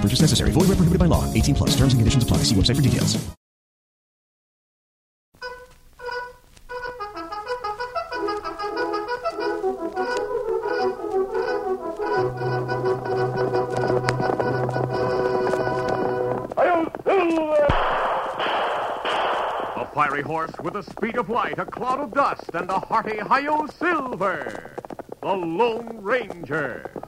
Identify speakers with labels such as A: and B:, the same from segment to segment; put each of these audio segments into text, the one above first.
A: Purchase necessary. Void where prohibited by law. 18 plus. Terms and conditions apply. See website for details.
B: A fiery horse with the speed of light, a cloud of dust, and a hearty hi-yo silver. The Lone Ranger.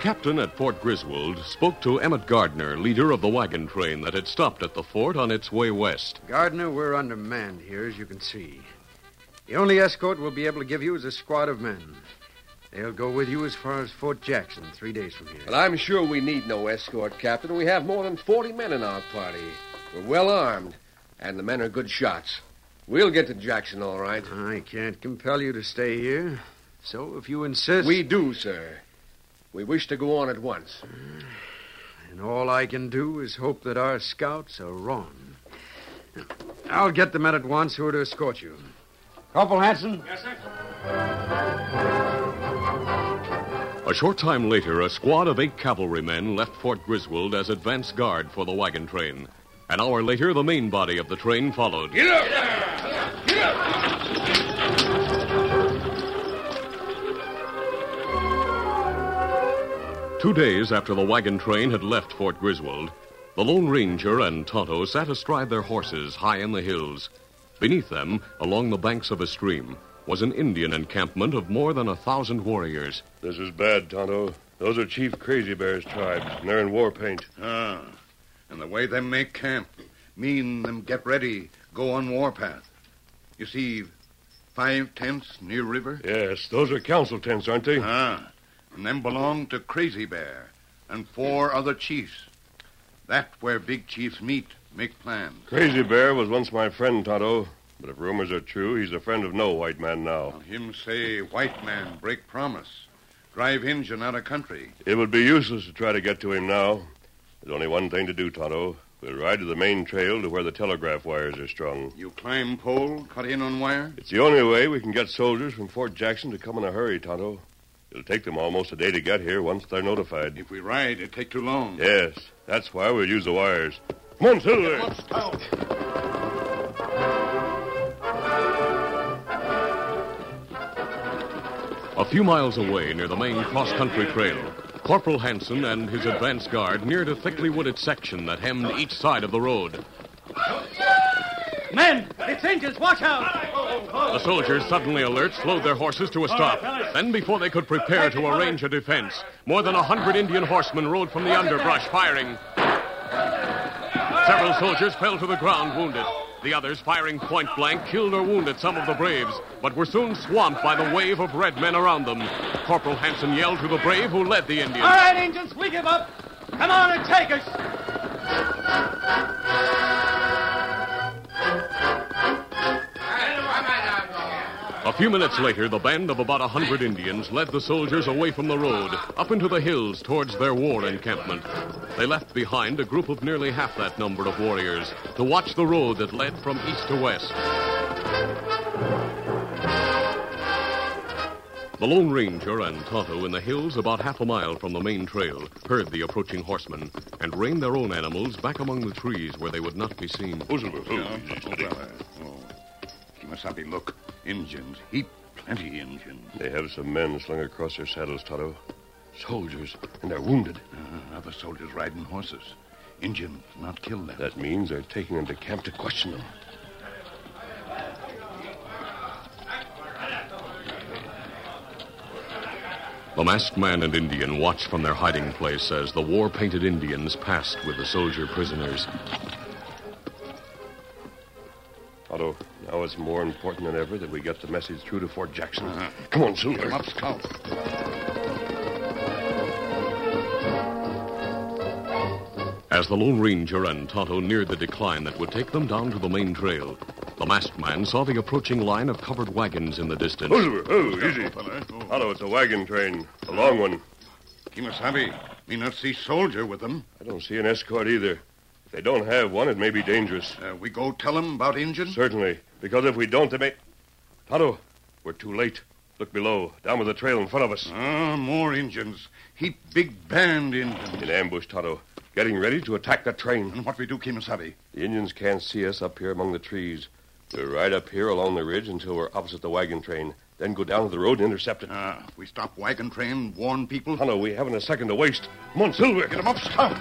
C: Captain at Fort Griswold spoke to Emmett Gardner, leader of the wagon train that had stopped at the fort on its way west.
D: Gardner, we're undermanned here, as you can see. The only escort we'll be able to give you is a squad of men. They'll go with you as far as Fort Jackson, three days from here.
E: But I'm sure we need no escort, Captain. We have more than 40 men in our party. We're well armed, and the men are good shots. We'll get to Jackson, all right.
D: I can't compel you to stay here. So if you insist.
E: We do, sir. We wish to go on at once.
D: And all I can do is hope that our scouts are wrong. I'll get the men at once who are to escort you. Corporal Hanson?
E: Yes, sir.
C: A short time later, a squad of eight cavalrymen left Fort Griswold as advance guard for the wagon train. An hour later, the main body of the train followed.
E: Get up!
C: Two days after the wagon train had left Fort Griswold, the Lone Ranger and Tonto sat astride their horses high in the hills. Beneath them, along the banks of a stream, was an Indian encampment of more than a thousand warriors.
F: This is bad, Tonto. Those are Chief Crazy Bear's tribes, and they're in war paint.
G: Ah, and the way them make camp mean them get ready, go on warpath. You see, five tents near river?
F: Yes, those are council tents, aren't they?
G: Ah, and them belong to Crazy Bear and four other chiefs. That where big chiefs meet, make plans.
F: Crazy Bear was once my friend, Tonto. But if rumors are true, he's a friend of no white man now.
G: Him say white man break promise. Drive Injun out of country.
F: It would be useless to try to get to him now. There's only one thing to do, Tonto. We'll ride to the main trail to where the telegraph wires are strung.
G: You climb pole, cut in on wire?
F: It's the only way we can get soldiers from Fort Jackson to come in a hurry, Tonto. It'll take them almost a day to get here once they're notified.
G: If we ride, it take too long.
F: Yes, that's why we'll use the wires. Come on, Silver.
C: A few miles away, near the main cross country trail, Corporal Hanson and his advance guard neared a thickly wooded section that hemmed each side of the road.
H: Men, it's Indians. Watch out!
C: The soldiers, suddenly alert, slowed their horses to a stop. Then, before they could prepare to arrange a defense, more than a hundred Indian horsemen rode from the underbrush, firing. Several soldiers fell to the ground, wounded. The others, firing point blank, killed or wounded some of the braves, but were soon swamped by the wave of red men around them. Corporal Hanson yelled to the brave who led the Indians.
H: All right, Indians, we give up. Come on and take us.
C: A few minutes later, the band of about a hundred Indians led the soldiers away from the road, up into the hills towards their war encampment. They left behind a group of nearly half that number of warriors to watch the road that led from east to west. The Lone Ranger and Tonto in the hills about half a mile from the main trail heard the approaching horsemen and reined their own animals back among the trees where they would not be seen.
G: Oh, Kimasabi, look. Injuns. Heap plenty Injuns.
F: They have some men slung across their saddles, Tonto. Soldiers, and they're wounded.
G: Uh, other soldiers riding horses. Injuns not killed them.
F: That means they're taking them to camp to question them.
C: The masked man and Indian watched from their hiding place as the war painted Indians passed with the soldier prisoners.
F: It's more important than ever that we get the message through to Fort Jackson. Uh-huh. Come on, Silver.
G: Come up, Scout.
C: As the Lone Ranger and Tonto neared the decline that would take them down to the main trail, the masked man saw the approaching line of covered wagons in the distance.
F: Oh, oh easy. Otto, it's a wagon train. A long one.
G: Kimasabi, me not see soldier with them.
F: I don't see an escort either. If they don't have one, it may be dangerous.
G: Uh, we go tell them about Injun?
F: Certainly. Because if we don't, they may. Tonto, we're too late. Look below, down with the trail in front of us.
G: Ah, more Injuns. Heap big band Injuns.
F: In ambush, Tonto. Getting ready to attack the train.
G: And what we do, Kimasabi?
F: The Indians can't see us up here among the trees. We'll ride up here along the ridge until we're opposite the wagon train. Then go down to the road and intercept it.
G: Ah, we stop wagon train, warn people.
F: Tonto, we haven't a second to waste. Come on, Silver.
G: Get 'em up, Scout.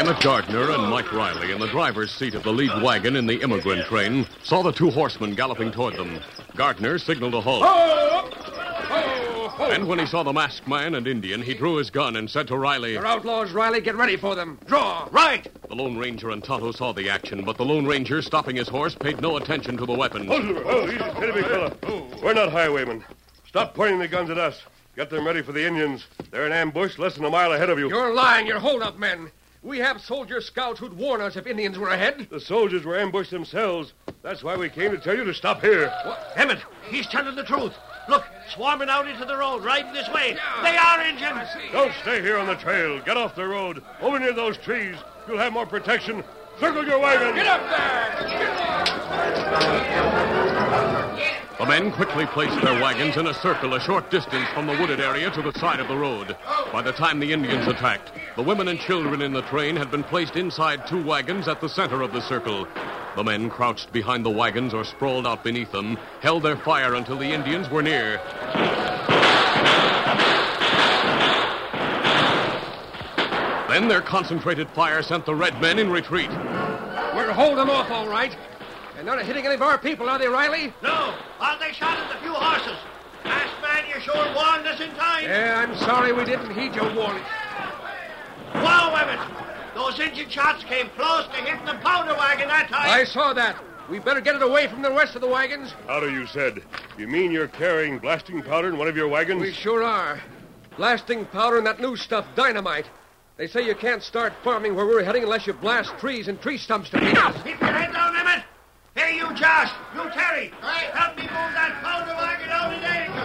C: Emmett Gardner and Mike Riley, in the driver's seat of the lead wagon in the immigrant train, saw the two horsemen galloping toward them. Gardner signaled a halt. And when he saw the masked man and Indian, he drew his gun and said to Riley,
E: They're outlaws, Riley. Get ready for them. Draw. Right.
C: The Lone Ranger and Tonto saw the action, but the Lone Ranger, stopping his horse, paid no attention to the weapons.
F: Oh, Silver. Easy, steady, big fella. We're not highwaymen. Stop pointing the guns at us. Get them ready for the Indians. They're in ambush less than a mile ahead of you.
E: You're lying. You're hold-up men. We have soldier scouts who'd warn us if Indians were ahead.
F: The soldiers were ambushed themselves. That's why we came to tell you to stop here.
H: What? Emmett, he's telling the truth. Look, swarming out into the road, riding this way. They are Indians.
F: Don't stay here on the trail. Get off the road. Over near those trees. You'll have more protection. Circle your wagon.
E: Get up there.
C: The men quickly placed their wagons in a circle a short distance from the wooded area to the side of the road. By the time the Indians attacked, the women and children in the train had been placed inside two wagons at the center of the circle. The men crouched behind the wagons or sprawled out beneath them, held their fire until the Indians were near. Then their concentrated fire sent the red men in retreat.
E: We're holding off all right. They're not hitting any of our people, are they, Riley?
H: No. All they shot at the few horses. Last man, you sure warned us in time.
E: Yeah, I'm sorry we didn't heed your warning.
H: Wow, Emmett. Those engine shots came close to hitting the powder wagon that time.
E: I saw that. We better get it away from the rest of the wagons.
F: Powder, you said. You mean you're carrying blasting powder in one of your wagons?
E: We sure are. Blasting powder and that new stuff, dynamite. They say you can't start farming where we're heading unless you blast trees and tree stumps to pieces.
H: Keep your head down, Emmett. Hey, you, Josh. You, Terry. Right. Help me move that powder wagon out of danger.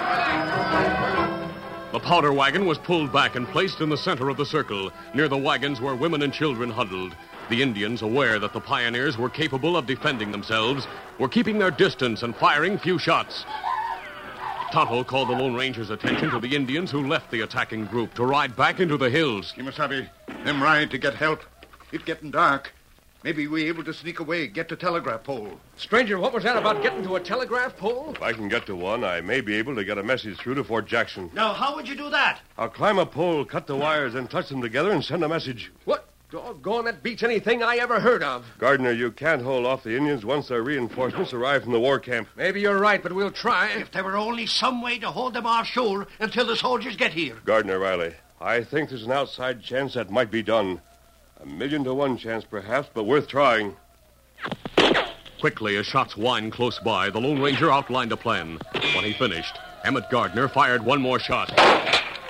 C: The powder wagon was pulled back and placed in the center of the circle, near the wagons where women and children huddled. The Indians, aware that the pioneers were capable of defending themselves, were keeping their distance and firing few shots. Tonto called the Lone Ranger's attention to the Indians who left the attacking group to ride back into the hills.
G: Kimasabi, them ride to get help. It's getting dark. Maybe we able to sneak away, get to telegraph pole.
E: Stranger, what was that about getting to a telegraph pole?
F: If I can get to one, I may be able to get a message through to Fort Jackson.
H: Now, how would you do that?
F: I'll climb a pole, cut the wires, and touch them together and send a message.
E: What? Doggone, that beats anything I ever heard of.
F: Gardner, you can't hold off the Indians once their reinforcements arrive from the war camp.
E: Maybe you're right, but we'll try.
H: If there were only some way to hold them offshore until the soldiers get here.
F: Gardner Riley, I think there's an outside chance that might be done. A million to one chance, perhaps, but worth trying.
C: Quickly, as shots whined close by, the Lone Ranger outlined a plan. When he finished, Emmett Gardner fired one more shot,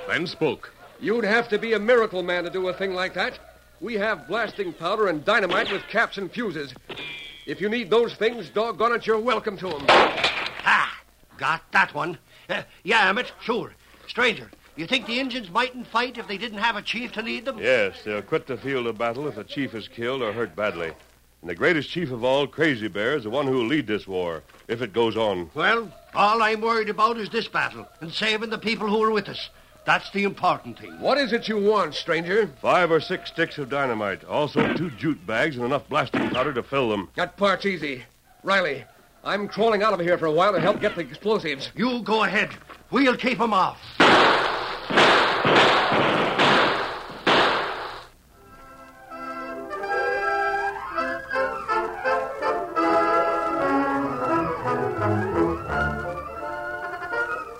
C: then spoke.
E: You'd have to be a miracle man to do a thing like that. We have blasting powder and dynamite with caps and fuses. If you need those things, doggone it, you're welcome to them.
H: Ah, got that one. Uh, yeah, Emmett, sure. Stranger, you think the Indians mightn't fight if they didn't have a chief to lead them?
F: Yes, they'll quit the field of battle if the chief is killed or hurt badly. And the greatest chief of all, Crazy Bear, is the one who will lead this war, if it goes on.
H: Well, all I'm worried about is this battle and saving the people who are with us. That's the important thing.
E: What is it you want, stranger?
F: Five or six sticks of dynamite, also two jute bags and enough blasting powder to fill them.
E: That part's easy. Riley, I'm crawling out of here for a while to help get the explosives.
H: You go ahead. We'll keep 'em off.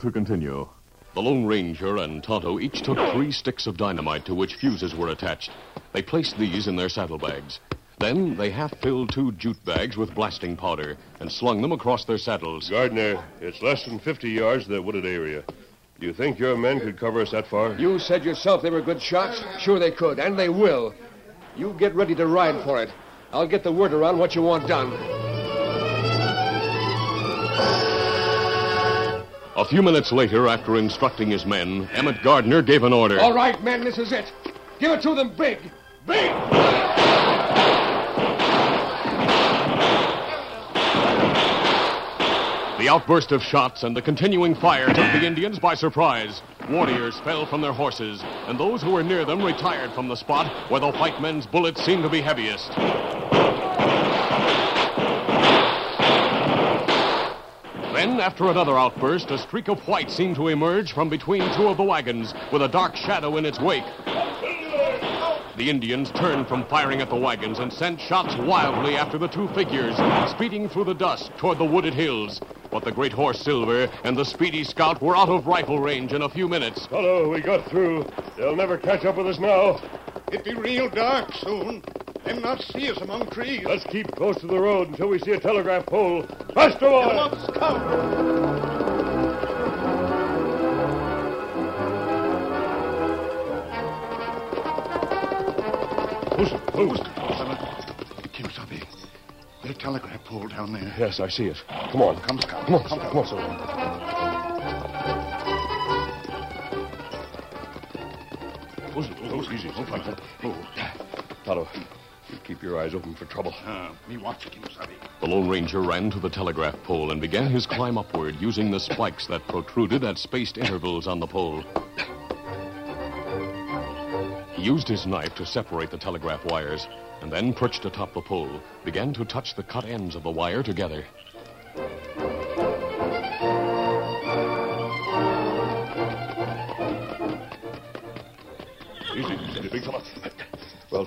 I: To continue.
C: The Lone Ranger and Tonto each took three sticks of dynamite to which fuses were attached. They placed these in their saddlebags. Then they half filled two jute bags with blasting powder and slung them across their saddles.
F: Gardner, it's less than 50 yards to that wooded area. Do you think your men could cover us that far?
E: You said yourself they were good shots. Sure they could, and they will. You get ready to ride for it. I'll get the word around what you want done.
C: A few minutes later, after instructing his men, Emmett Gardner gave an order.
E: All right, men, this is it. Give it to them big. Big!
C: The outburst of shots and the continuing fire took the Indians by surprise. Warriors fell from their horses, and those who were near them retired from the spot where the white men's bullets seemed to be heaviest. Then, after another outburst, a streak of white seemed to emerge from between two of the wagons, with a dark shadow in its wake. The Indians turned from firing at the wagons and sent shots wildly after the two figures, speeding through the dusk toward the wooded hills. But the great horse Silver and the speedy scout were out of rifle range in a few minutes.
F: Hello, we got through. They'll never catch up with us now.
G: It'll be real dark soon. Them not see us among trees.
F: Let's keep close to the road until we see a telegraph pole. Faster, boy!
G: Come.
F: Who's, who's?
G: Kimasabi. There's a telegraph pole down there.
F: Yes, I see it. Come on.
G: Come, Scout.
F: Come on,
G: Come,
F: come on, Silver. Who's, who's, easy. Hold on. Oh. Tonto, you keep your eyes open for trouble.
G: Uh, me watch, savvy
C: The Lone Ranger ran to the telegraph pole and began his climb upward using the spikes that protruded at spaced intervals on the pole. He used his knife to separate the telegraph wires and then perched atop the pole, began to touch the cut ends of the wire together.
F: Easy, easy, big fella.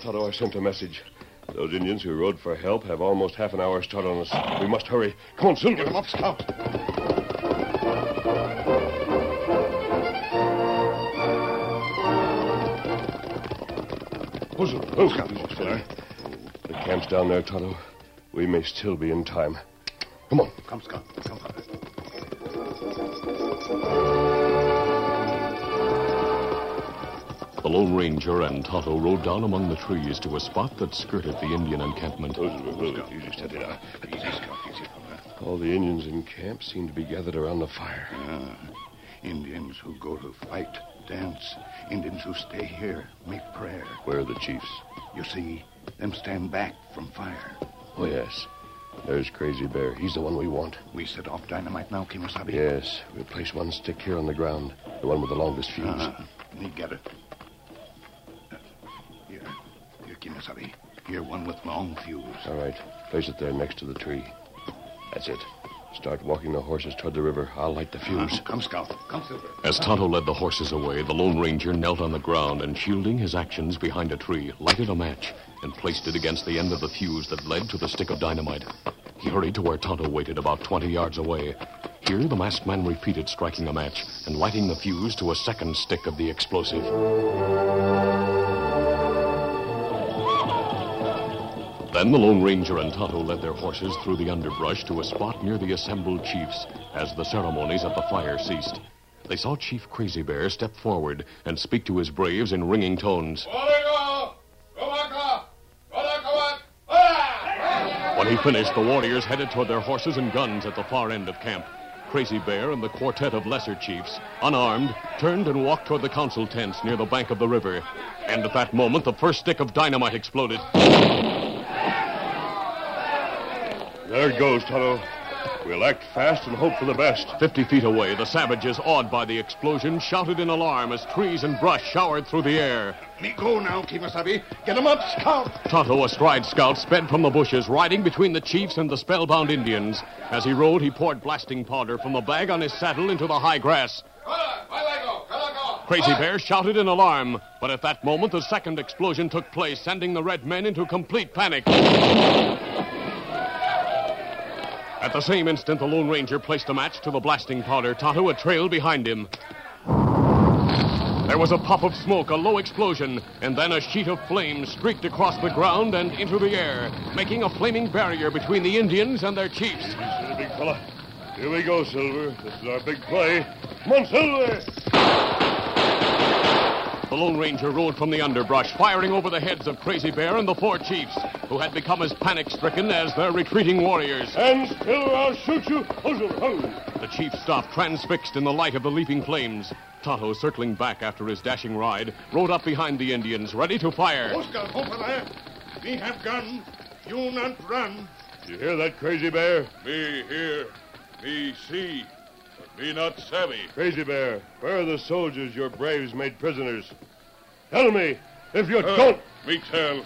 F: Tonto, I sent a message. Those Indians who rode for help have almost half an hour start on us. We must hurry. Come on, Silver.
G: Get 'em up, Scout.
F: Who's it? Who's got most fella? The camp's down there, Tonto. We may still be in time. Come on.
G: Come, Scout. Come.
C: The Lone Ranger and Tonto rode down among the trees to a spot that skirted the Indian encampment.
F: Easy, steady now. Easy, Scout. Easy, All the Indians in camp seem to be gathered around the fire.
G: Ah, Indians who go to fight, dance. Indians who stay here, make prayer.
F: Where are the chiefs?
G: You see, them stand back from fire.
F: Oh, yes. There's Crazy Bear. He's the one we want.
G: We set off dynamite now, Kimasabi.
F: Yes. We'll place one stick here on the ground. The one with the longest fuse.
G: Uh-huh. Me get it. Uh, Here. Here, one with long fuse.
F: All right. Place it there next to the tree. That's it. Start walking the horses toward the river. I'll light the fuse.
G: Uh, come, Scout. Come, Silver.
C: As Tonto led the horses away, the Lone Ranger knelt on the ground and, shielding his actions behind a tree, lighted a match and placed it against the end of the fuse that led to the stick of dynamite. He hurried to where Tonto waited about 20 yards away. Here, the masked man repeated striking a match and lighting the fuse to a second stick of the explosive. Then the Lone Ranger and Tonto led their horses through the underbrush to a spot near the assembled chiefs as the ceremonies at the fire ceased. They saw Chief Crazy Bear step forward and speak to his braves in ringing tones. When he finished, the warriors headed toward their horses and guns at the far end of camp. Crazy Bear and the quartet of lesser chiefs, unarmed, turned and walked toward the council tents near the bank of the river. And at that moment, the first stick of dynamite exploded.
F: There it goes, Tonto. We'll act fast and hope for the best.
C: Fifty feet away, the savages, awed by the explosion, shouted in alarm as trees and brush showered through the air.
G: Me go now, Kimasabi. him up, Scout.
C: Tonto, astride Scout, sped from the bushes, riding between the chiefs and the spellbound Indians. As he rode, he poured blasting powder from the bag on his saddle into the high grass. Crazy Bear shouted in alarm, but at that moment, the second explosion took place, sending the red men into complete panic. At the same instant, the Lone Ranger placed a match to the blasting powder. Tonto trailed behind him. There was a puff of smoke, a low explosion, and then a sheet of flame streaked across the ground and into the air, making a flaming barrier between the Indians and their chiefs.
F: Big fella. Here we go, Silver. This is our big play. Come on, Silver!
C: The Lone Ranger rode from the underbrush, firing over the heads of Crazy Bear and the four chiefs, who had become as panic stricken as their retreating warriors.
F: And still I'll shoot you. Silver.
C: The chief stopped, transfixed in the light of the leaping flames. Tonto, circling back after his dashing ride, rode up behind the Indians, ready to fire.
G: Scout, over there. Me have gun. You not run.
F: You hear that, Crazy Bear?
J: Me hear. Me see.
F: Me not savvy. Crazy Bear, where are the soldiers your braves made prisoners? Tell me, if you uh, don't...
J: Me tell.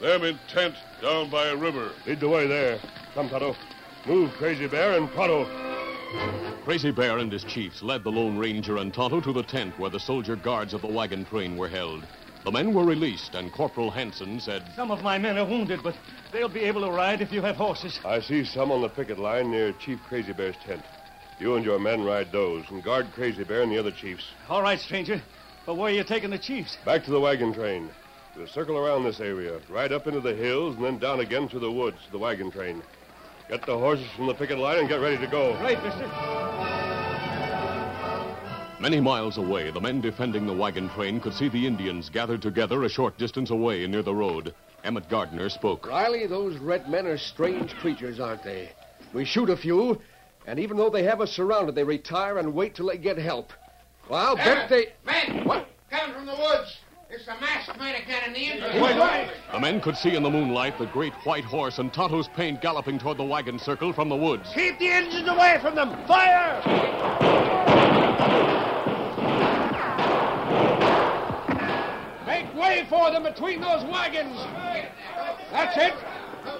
J: Them in tent down by a river.
F: Lead the way there. Come, Tonto. Move Crazy Bear and Pronto.
C: Crazy Bear and his chiefs led the Lone Ranger and Tonto to the tent where the soldier guards of the wagon train were held. The men were released, and Corporal Hanson said,
K: Some of my men are wounded, but they'll be able to ride if you have horses.
F: I see some on the picket line near Chief Crazy Bear's tent. You and your men ride those and guard Crazy Bear and the other chiefs.
K: All right, stranger. But where are you taking the chiefs?
F: Back to the wagon train. We'll circle around this area, ride up into the hills, and then down again through the woods to the wagon train. Get the horses from the picket line and get ready to go.
K: Right, mister.
C: Many miles away, the men defending the wagon train could see the Indians gathered together a short distance away near the road. Emmett Gardner spoke.
E: Riley, those red men are strange creatures, aren't they? We shoot a few, and even though they have us surrounded, they retire and wait till they get help. Well, I'll uh, bet they.
L: Men!
E: What?
L: Coming from the woods. It's the masked man again and the Indians.
C: The men could see in the moonlight the great white horse and Tonto's paint galloping toward the wagon circle from the woods.
L: Keep the Indians away from them. Fire!
E: Make way for them between those wagons. That's it.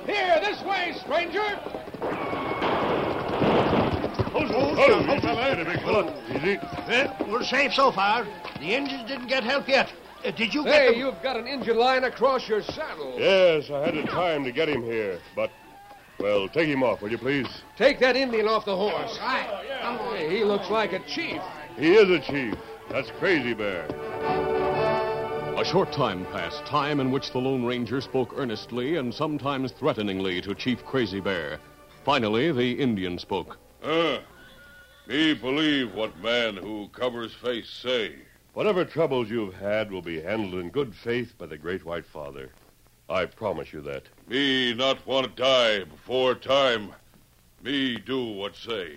E: Here, this way, stranger.
F: Easy.
H: Well, we're safe so far. The Indians didn't get help yet. Uh, did you get
E: Hey,
H: them?
E: you've got an Indian lying across your saddle.
F: Yes, I had the time to get him here, but, well, take him off, will you please?
E: Take that Indian off the horse.
L: Right. Come on.
E: Hey, he looks like a chief.
F: He is a chief. That's Crazy Bear.
C: A short time passed, time in which the Lone Ranger spoke earnestly and sometimes threateningly to Chief Crazy Bear. Finally, the Indian spoke.
J: Uh, me believe what man who covers face say.
F: Whatever troubles you've had will be handled in good faith by the Great White Father. I promise you that.
J: Me not want to die before time. Me do what say.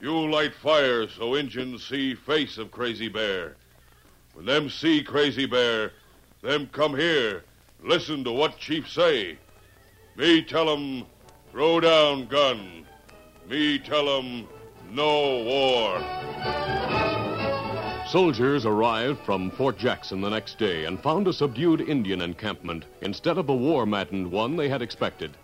J: You light fire so Injuns see face of Crazy Bear. When them see Crazy Bear, them come here, listen to what chief say. Me tell 'em, throw down gun. Me tell 'em, no war.
C: Soldiers arrived from Fort Jackson the next day and found a subdued Indian encampment instead of the war maddened one they had expected.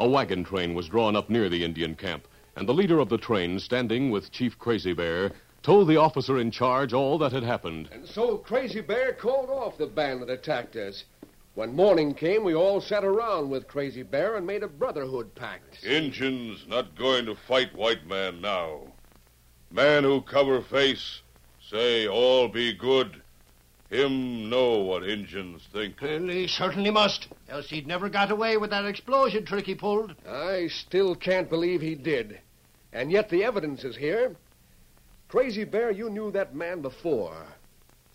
C: A wagon train was drawn up near the Indian camp, and the leader of the train, standing with Chief Crazy Bear, told the officer in charge all that had happened.
E: And so Crazy Bear called off the band that attacked us. When morning came, we all sat around with Crazy Bear and made a brotherhood pact.
J: Injuns not going to fight white man now. Man who cover face, say all be good. Him know what Injuns think.
H: Well, he certainly must. Else he'd never got away with that explosion trick he pulled.
E: I still can't believe he did. And yet the evidence is here. Crazy Bear, you knew that man before.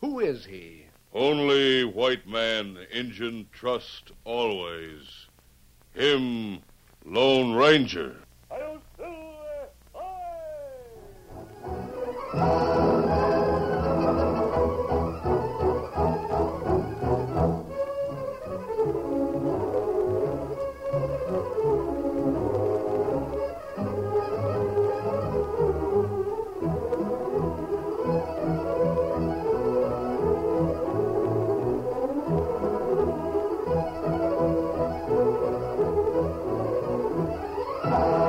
E: Who is he?
J: Only white man Injun trust always. Him Lone Ranger. Bye.